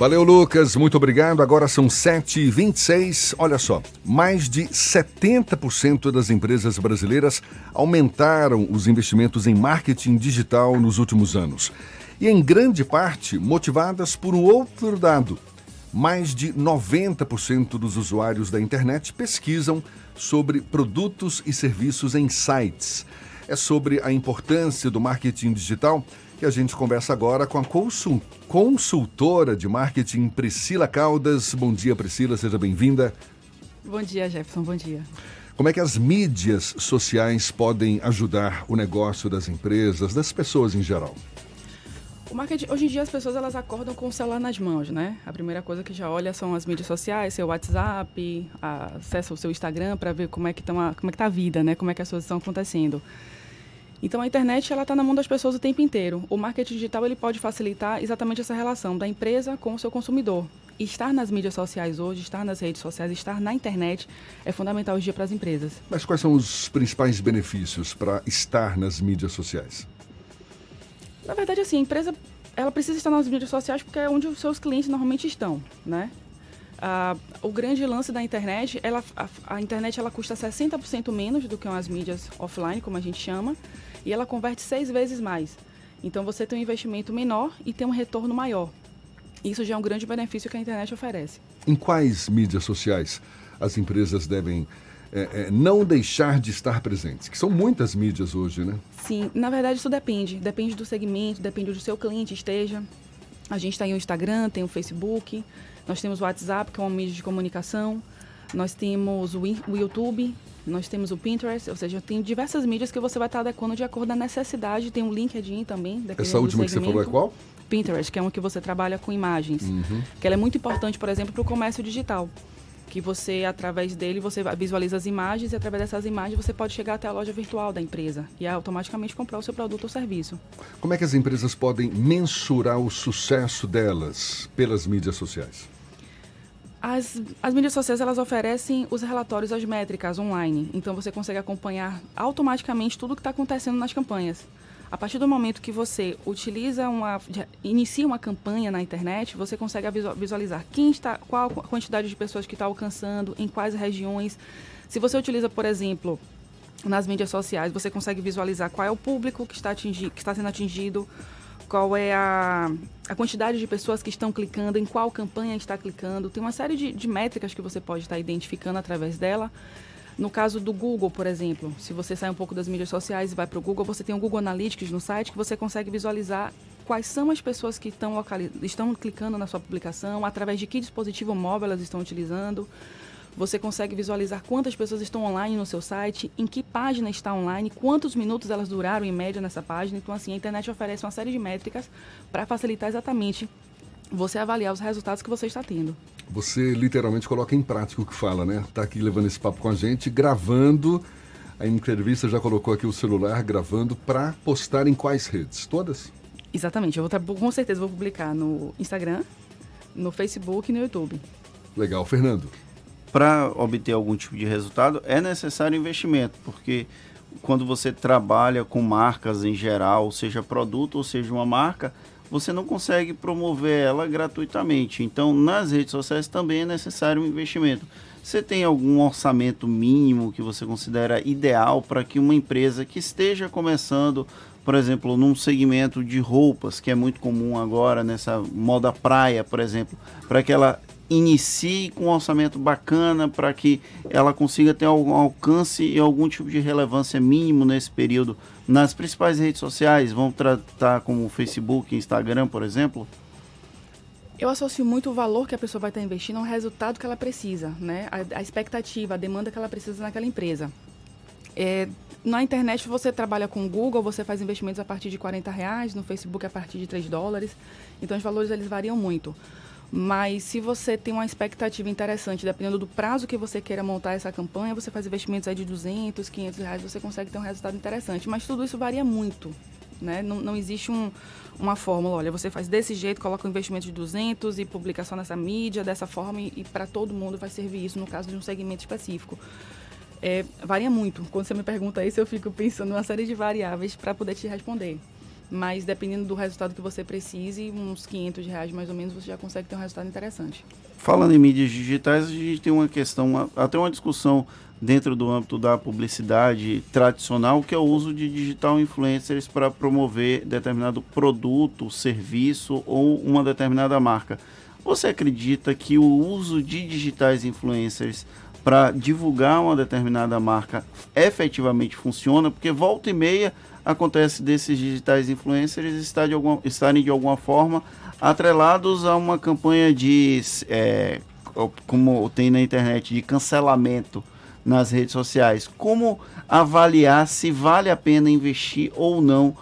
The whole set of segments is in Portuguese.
Valeu, Lucas. Muito obrigado. Agora são 7h26. Olha só, mais de 70% das empresas brasileiras aumentaram os investimentos em marketing digital nos últimos anos. E em grande parte motivadas por um outro dado. Mais de 90% dos usuários da internet pesquisam sobre produtos e serviços em sites. É sobre a importância do marketing digital que a gente conversa agora com a consultora de marketing Priscila Caldas. Bom dia, Priscila, seja bem-vinda. Bom dia, Jefferson, bom dia. Como é que as mídias sociais podem ajudar o negócio das empresas, das pessoas em geral? O marketing, hoje em dia as pessoas elas acordam com o celular nas mãos, né? A primeira coisa que já olha são as mídias sociais, seu WhatsApp, acessa o seu Instagram para ver como é que tá, como é que tá a vida, né? Como é que as coisas estão acontecendo. Então a internet ela está na mão das pessoas o tempo inteiro. O marketing digital ele pode facilitar exatamente essa relação da empresa com o seu consumidor. E estar nas mídias sociais hoje, estar nas redes sociais, estar na internet é fundamental hoje para as empresas. Mas quais são os principais benefícios para estar nas mídias sociais? Na verdade, assim, a empresa ela precisa estar nas mídias sociais porque é onde os seus clientes normalmente estão, né? Ah, o grande lance da internet, ela, a, a internet ela custa 60% menos do que as mídias offline, como a gente chama, e ela converte seis vezes mais. Então você tem um investimento menor e tem um retorno maior. Isso já é um grande benefício que a internet oferece. Em quais mídias sociais as empresas devem é, é, não deixar de estar presentes? Que são muitas mídias hoje, né? Sim, na verdade isso depende. Depende do segmento, depende do seu cliente esteja. A gente tem o Instagram, tem o Facebook, nós temos o WhatsApp, que é uma mídia de comunicação, nós temos o, o YouTube, nós temos o Pinterest, ou seja, tem diversas mídias que você vai estar adequando de acordo com a necessidade. Tem o LinkedIn também. Essa última que você falou é qual? Pinterest, que é uma que você trabalha com imagens. Uhum. Que ela é muito importante, por exemplo, para o comércio digital. Que você, através dele, você visualiza as imagens e através dessas imagens você pode chegar até a loja virtual da empresa e automaticamente comprar o seu produto ou serviço. Como é que as empresas podem mensurar o sucesso delas pelas mídias sociais? As, as mídias sociais elas oferecem os relatórios, as métricas online. Então você consegue acompanhar automaticamente tudo o que está acontecendo nas campanhas. A partir do momento que você utiliza uma, inicia uma campanha na internet, você consegue visualizar quem está, qual a quantidade de pessoas que está alcançando, em quais regiões. Se você utiliza, por exemplo, nas mídias sociais, você consegue visualizar qual é o público que está, atingi, que está sendo atingido, qual é a, a quantidade de pessoas que estão clicando, em qual campanha está clicando. Tem uma série de, de métricas que você pode estar identificando através dela. No caso do Google, por exemplo, se você sai um pouco das mídias sociais e vai para o Google, você tem o Google Analytics no site que você consegue visualizar quais são as pessoas que estão, estão clicando na sua publicação, através de que dispositivo móvel elas estão utilizando. Você consegue visualizar quantas pessoas estão online no seu site, em que página está online, quantos minutos elas duraram em média nessa página. Então, assim, a internet oferece uma série de métricas para facilitar exatamente você avaliar os resultados que você está tendo. Você literalmente coloca em prática o que fala, né? Está aqui levando esse papo com a gente, gravando. A entrevista já colocou aqui o celular gravando para postar em quais redes? Todas? Exatamente. Eu vou com certeza vou publicar no Instagram, no Facebook e no YouTube. Legal, Fernando para obter algum tipo de resultado é necessário investimento, porque quando você trabalha com marcas em geral, seja produto ou seja uma marca, você não consegue promover ela gratuitamente. Então, nas redes sociais também é necessário um investimento. Você tem algum orçamento mínimo que você considera ideal para que uma empresa que esteja começando, por exemplo, num segmento de roupas, que é muito comum agora nessa moda praia, por exemplo, para que ela inicie com um orçamento bacana para que ela consiga ter algum alcance e algum tipo de relevância mínimo nesse período nas principais redes sociais? Vamos tratar como Facebook, Instagram, por exemplo? Eu associo muito o valor que a pessoa vai estar investindo ao resultado que ela precisa, né? A, a expectativa, a demanda que ela precisa naquela empresa. É, na internet você trabalha com o Google, você faz investimentos a partir de 40 reais, no Facebook a partir de 3 dólares. Então os valores eles variam muito. Mas se você tem uma expectativa interessante, dependendo do prazo que você queira montar essa campanha, você faz investimentos aí de 200, 500 reais, você consegue ter um resultado interessante. Mas tudo isso varia muito. Né? Não, não existe um, uma fórmula, olha, você faz desse jeito, coloca um investimento de 200 e publicação nessa mídia, dessa forma, e, e para todo mundo vai servir isso no caso de um segmento específico. É, varia muito. Quando você me pergunta isso, eu fico pensando uma série de variáveis para poder te responder. Mas dependendo do resultado que você precise, uns 500 reais mais ou menos, você já consegue ter um resultado interessante. Falando em mídias digitais, a gente tem uma questão, até uma discussão dentro do âmbito da publicidade tradicional, que é o uso de digital influencers para promover determinado produto, serviço ou uma determinada marca. Você acredita que o uso de digitais influencers para divulgar uma determinada marca efetivamente funciona? Porque volta e meia acontece desses digitais influencers estar de alguma, estarem de alguma forma atrelados a uma campanha de, é, como tem na internet, de cancelamento nas redes sociais. Como avaliar se vale a pena investir ou não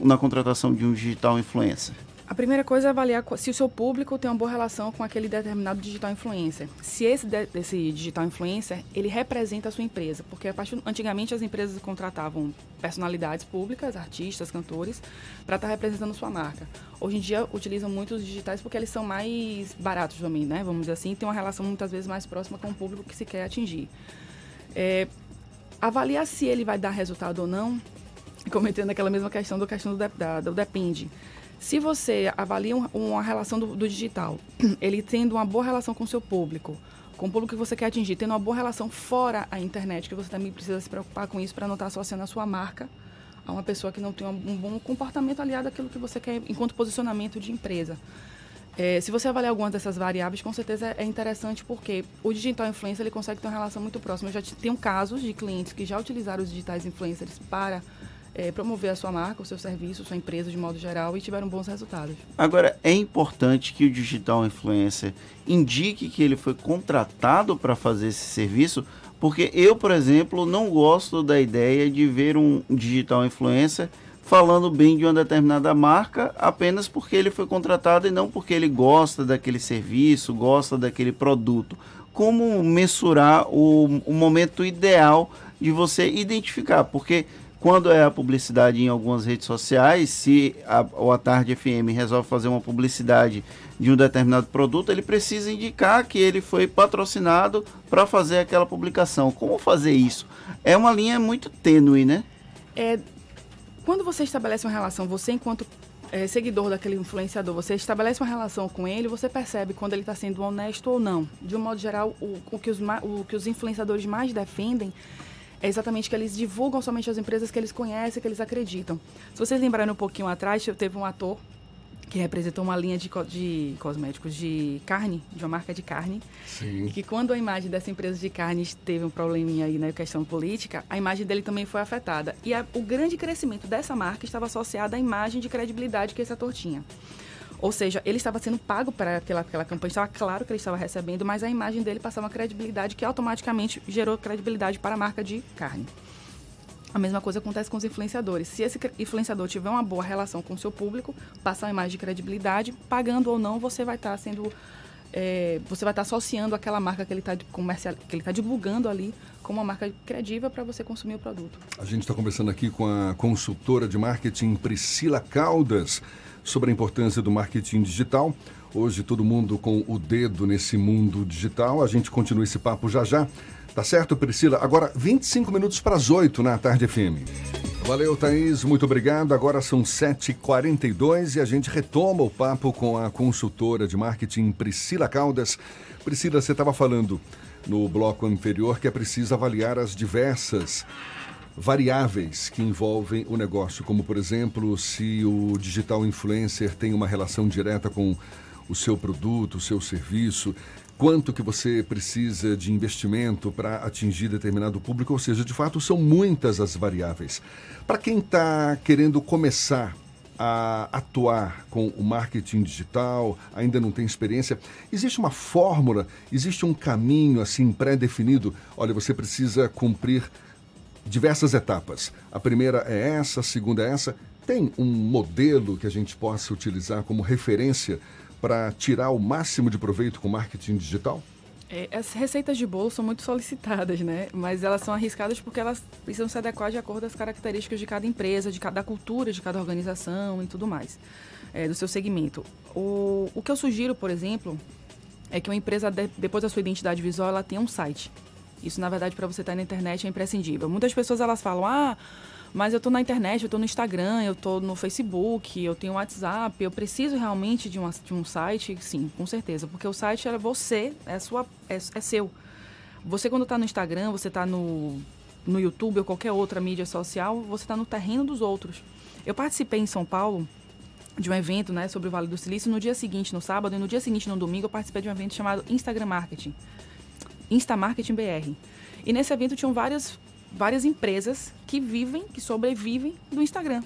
na contratação de um digital influencer? A primeira coisa é avaliar se o seu público tem uma boa relação com aquele determinado digital influencer. Se esse, esse digital influencer, ele representa a sua empresa. Porque partir, antigamente as empresas contratavam personalidades públicas, artistas, cantores, para estar tá representando sua marca. Hoje em dia utilizam muito os digitais porque eles são mais baratos também, né? Vamos dizer assim, tem uma relação muitas vezes mais próxima com o público que se quer atingir. É, avaliar se ele vai dar resultado ou não, cometendo aquela mesma questão do questão do, da, do depende. Se você avalia uma relação do, do, digital, ele tendo uma boa relação com o seu público, com o público que você quer atingir, tendo uma boa relação fora a internet, que você também precisa se preocupar com isso para não estar associando a sua marca a uma pessoa que não tem um, um bom comportamento aliado àquilo que você quer enquanto posicionamento de empresa. É, se você avaliar algumas dessas variáveis, com certeza é interessante porque o digital influencer ele consegue ter uma relação muito próxima. Eu já tenho casos de clientes que já utilizaram os digitais influencers para é, promover a sua marca, o seu serviço, sua empresa de modo geral e tiveram bons resultados. Agora, é importante que o digital influencer indique que ele foi contratado para fazer esse serviço, porque eu, por exemplo, não gosto da ideia de ver um digital influencer falando bem de uma determinada marca apenas porque ele foi contratado e não porque ele gosta daquele serviço, gosta daquele produto. Como mensurar o, o momento ideal de você identificar? Porque quando é a publicidade em algumas redes sociais, se a, o A Tarde FM resolve fazer uma publicidade de um determinado produto, ele precisa indicar que ele foi patrocinado para fazer aquela publicação. Como fazer isso? É uma linha muito tênue, né? É, quando você estabelece uma relação, você enquanto é, seguidor daquele influenciador, você estabelece uma relação com ele, você percebe quando ele está sendo honesto ou não. De um modo geral, o, o, que os, o que os influenciadores mais defendem é exatamente que eles divulgam somente as empresas que eles conhecem, que eles acreditam. Se vocês lembrarem um pouquinho atrás, teve um ator que representou uma linha de, de cosméticos de carne, de uma marca de carne. Sim. E que quando a imagem dessa empresa de carne teve um probleminha aí na questão política, a imagem dele também foi afetada. E a, o grande crescimento dessa marca estava associado à imagem de credibilidade que esse ator tinha. Ou seja, ele estava sendo pago para aquela, aquela campanha, estava claro que ele estava recebendo, mas a imagem dele passava uma credibilidade que automaticamente gerou credibilidade para a marca de carne. A mesma coisa acontece com os influenciadores. Se esse influenciador tiver uma boa relação com o seu público, passar uma imagem de credibilidade, pagando ou não, você vai estar sendo. É, você vai estar associando aquela marca que ele está comercial, que ele está divulgando ali como uma marca credível para você consumir o produto. A gente está conversando aqui com a consultora de marketing Priscila Caldas sobre a importância do marketing digital. Hoje todo mundo com o dedo nesse mundo digital. A gente continua esse papo já já. Tá certo, Priscila? Agora 25 minutos para as 8 na tarde FM. Valeu, Thaís. Muito obrigado. Agora são 7h42 e a gente retoma o papo com a consultora de marketing Priscila Caldas. Priscila, você estava falando no bloco anterior que é preciso avaliar as diversas variáveis que envolvem o negócio, como por exemplo, se o digital influencer tem uma relação direta com o seu produto, o seu serviço, quanto que você precisa de investimento para atingir determinado público, ou seja, de fato são muitas as variáveis. Para quem está querendo começar a atuar com o marketing digital, ainda não tem experiência, existe uma fórmula, existe um caminho assim pré-definido? Olha, você precisa cumprir diversas etapas. A primeira é essa, a segunda é essa. Tem um modelo que a gente possa utilizar como referência para tirar o máximo de proveito com marketing digital? É, as receitas de bolo são muito solicitadas, né? Mas elas são arriscadas porque elas precisam se adequar de acordo às características de cada empresa, de cada cultura, de cada organização e tudo mais, é, do seu segmento. O, o que eu sugiro, por exemplo, é que uma empresa, de, depois da sua identidade visual, ela tenha um site. Isso, na verdade, para você estar tá na internet é imprescindível. Muitas pessoas elas falam, ah, Mas eu estou na internet, eu estou no Instagram, eu estou no Facebook, eu tenho WhatsApp, eu preciso realmente de, uma, de um site? Sim, com certeza. Porque o site é você, é, sua, é, é seu. Você quando está no Instagram, você está no, no YouTube ou qualquer outra mídia social, você está no terreno dos outros. Eu participei em São Paulo de um evento né, sobre o Vale do Silício. No dia seguinte, no sábado, e no dia seguinte, no domingo, eu participei de um evento chamado Instagram Marketing. Insta Marketing BR. E nesse evento tinham várias, várias empresas que vivem, que sobrevivem do Instagram.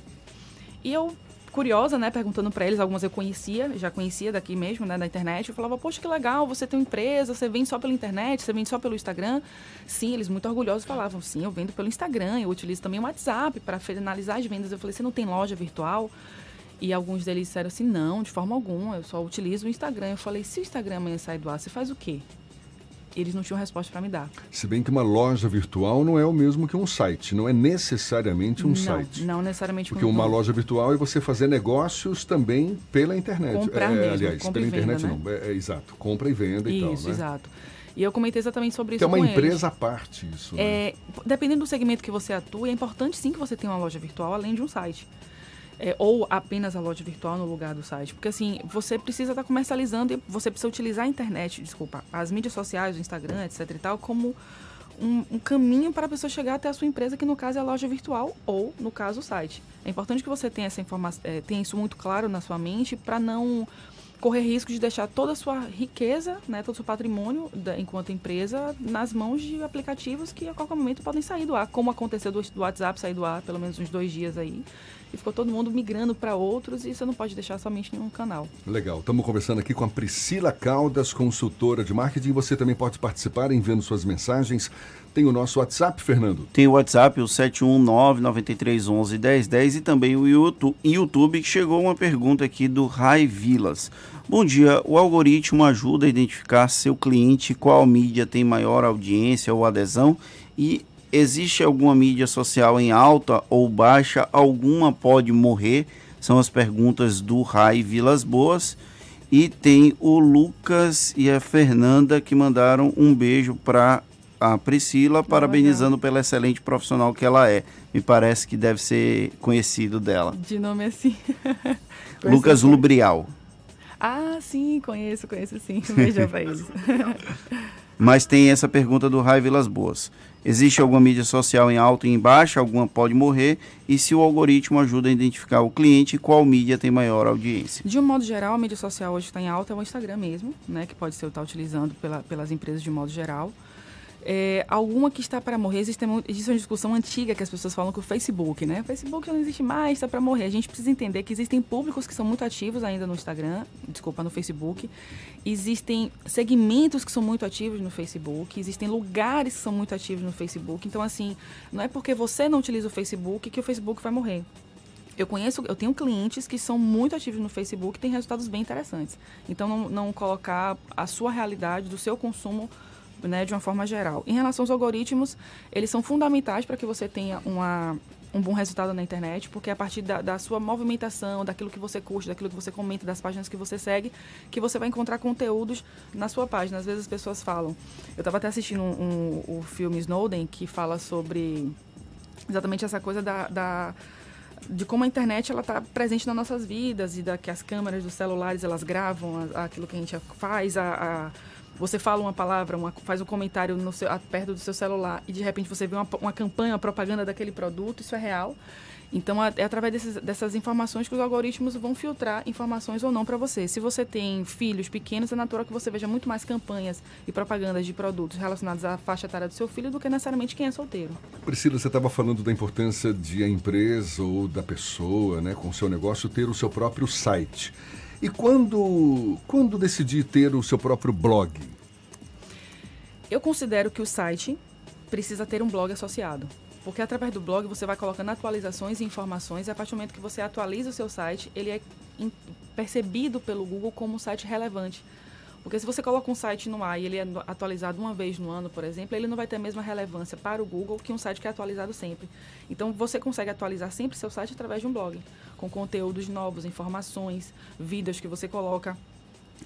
E eu, curiosa, né, perguntando para eles, algumas eu conhecia, já conhecia daqui mesmo, né, da internet, eu falava, poxa, que legal, você tem uma empresa, você vende só pela internet, você vende só pelo Instagram. Sim, eles muito orgulhosos falavam, sim, eu vendo pelo Instagram, eu utilizo também o WhatsApp para finalizar as vendas. Eu falei, você não tem loja virtual? E alguns deles disseram assim, não, de forma alguma, eu só utilizo o Instagram. Eu falei, se o Instagram amanhã sai do ar, você faz o quê? Eles não tinham resposta para me dar. Se bem que uma loja virtual não é o mesmo que um site, não é necessariamente um não, site. Não necessariamente. Porque uma loja virtual é você fazer negócios também pela internet. Comprar é, mesmo, aliás, pela internet venda, não, né? é, é, exato, compra e venda isso, e tal, Isso, né? exato. E eu comentei exatamente sobre isso. Que é uma empresa à parte isso. Né? É, dependendo do segmento que você atua, é importante sim que você tenha uma loja virtual além de um site é, ou apenas a loja virtual no lugar do site. Porque assim, você precisa estar tá comercializando e você precisa utilizar a internet, desculpa, as mídias sociais, o Instagram, etc e tal, como um, um, caminho para a pessoa chegar até a sua empresa, que no caso é a loja virtual ou, no caso, o site. É importante que você tenha essa informação, é, tenha isso muito claro na sua mente para não correr risco de deixar toda a sua riqueza, né, todo o seu patrimônio da, enquanto empresa nas mãos de aplicativos que a qualquer momento podem sair do ar, como aconteceu do, do WhatsApp sair do ar pelo menos uns dois dias aí e ficou todo mundo migrando para outros e você não pode deixar somente em um canal. Legal. Estamos conversando aqui com a Priscila Caldas, consultora de marketing. Você também pode participar enviando suas mensagens. Tem o nosso WhatsApp, Fernando? Tem o WhatsApp, o 719-9311-1010 e também o YouTube, que chegou uma pergunta aqui do Rai Vilas. Bom dia, o algoritmo ajuda a identificar seu cliente, qual mídia tem maior audiência ou adesão e Existe alguma mídia social em alta ou baixa? Alguma pode morrer? São as perguntas do Rai Vilas Boas. E tem o Lucas e a Fernanda que mandaram um beijo para a Priscila, parabenizando pela excelente profissional que ela é. Me parece que deve ser conhecido dela. De nome assim. Lucas Lubrial. Ah, sim, conheço, conheço sim. Um beijo eles. Mas tem essa pergunta do Rai Vilas Boas. Existe alguma mídia social em alta e em baixa, alguma pode morrer, e se o algoritmo ajuda a identificar o cliente, qual mídia tem maior audiência? De um modo geral, a mídia social hoje está em alta é o Instagram mesmo, né, que pode ser estar utilizando pela, pelas empresas de modo geral. É, alguma que está para morrer, existe, existe uma discussão antiga que as pessoas falam que o Facebook, né? O Facebook não existe mais, está para morrer. A gente precisa entender que existem públicos que são muito ativos ainda no Instagram, desculpa, no Facebook. Existem segmentos que são muito ativos no Facebook, existem lugares que são muito ativos no Facebook. Então, assim, não é porque você não utiliza o Facebook que o Facebook vai morrer. Eu conheço, eu tenho clientes que são muito ativos no Facebook e têm resultados bem interessantes. Então, não, não colocar a sua realidade, do seu consumo né, de uma forma geral. Em relação aos algoritmos, eles são fundamentais para que você tenha uma, um bom resultado na internet, porque é a partir da, da, sua movimentação, daquilo que você curte, daquilo que você comenta, das páginas que você segue, que você vai encontrar conteúdos na sua página. Às vezes as pessoas falam. Eu estava até assistindo um, um, o filme Snowden, que fala sobre exatamente essa coisa da, da de como a internet ela está presente nas nossas vidas e da que as câmeras dos celulares elas gravam a, aquilo que a gente faz, a, a você fala uma palavra, uma, faz um comentário no seu, perto do seu celular e de repente você vê uma, uma campanha, uma propaganda daquele produto, isso é real. Então, é através desses, dessas informações que os algoritmos vão filtrar informações ou não para você. Se você tem filhos pequenos, é natural que você veja muito mais campanhas e propagandas de produtos relacionados à faixa etária do seu filho do que necessariamente quem é solteiro. Priscila, você estava falando da importância de a empresa ou da pessoa, né, com o seu negócio, ter o seu próprio site. E quando, quando decidi ter o seu próprio blog? Eu considero que o site precisa ter um blog associado. Porque através do blog você vai colocando atualizações e informações, e a partir do momento que você atualiza o seu site, ele é percebido pelo Google como um site relevante. Porque se você coloca um site no ar e ele é atualizado uma vez no ano, por exemplo, ele não vai ter a mesma relevância para o Google que um site que é atualizado sempre. Então você consegue atualizar sempre seu site através de um blog, com conteúdos novos, informações, vídeos que você coloca.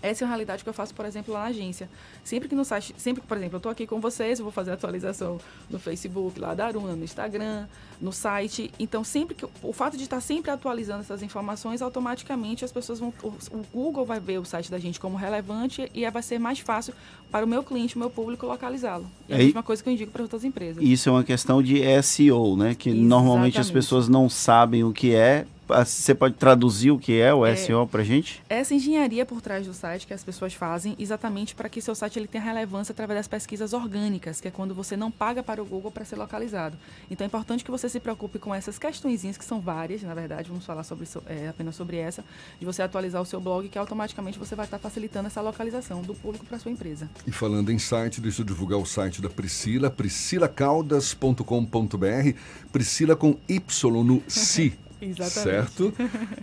Essa é uma realidade que eu faço, por exemplo, lá na agência. Sempre que no site, sempre que, por exemplo, eu estou aqui com vocês, eu vou fazer atualização no Facebook, lá da Aruna, no Instagram, no site. Então, sempre que o fato de estar sempre atualizando essas informações, automaticamente as pessoas vão, o, o Google vai ver o site da gente como relevante e vai ser mais fácil para o meu cliente, o meu público localizá-lo. É a mesma coisa que eu indico para outras empresas. Isso é uma questão de SEO, né? Que Exatamente. normalmente as pessoas não sabem o que é, você pode traduzir o que é o é, SEO para gente? Essa engenharia por trás do site que as pessoas fazem exatamente para que seu site ele tenha relevância através das pesquisas orgânicas, que é quando você não paga para o Google para ser localizado. Então é importante que você se preocupe com essas questõezinhas, que são várias, na verdade, vamos falar sobre, é, apenas sobre essa, de você atualizar o seu blog, que automaticamente você vai estar facilitando essa localização do público para sua empresa. E falando em site, deixa eu divulgar o site da Priscila, priscilacaldas.com.br, Priscila com Y no Si. Exatamente. Certo?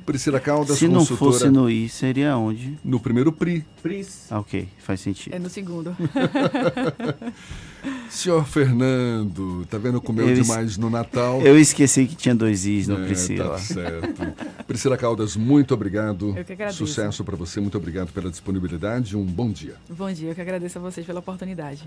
Priscila Caldas, Se não fosse no I, seria onde? No primeiro PRI. Pris. Ah, ok, faz sentido. É no segundo. Senhor Fernando, tá vendo? Comeu eu demais no Natal. Eu esqueci que tinha dois Is no é, Priscila. Tá certo. Priscila Caldas, muito obrigado. Eu que agradeço. Sucesso para você, muito obrigado pela disponibilidade. Um bom dia. Bom dia, eu que agradeço a vocês pela oportunidade.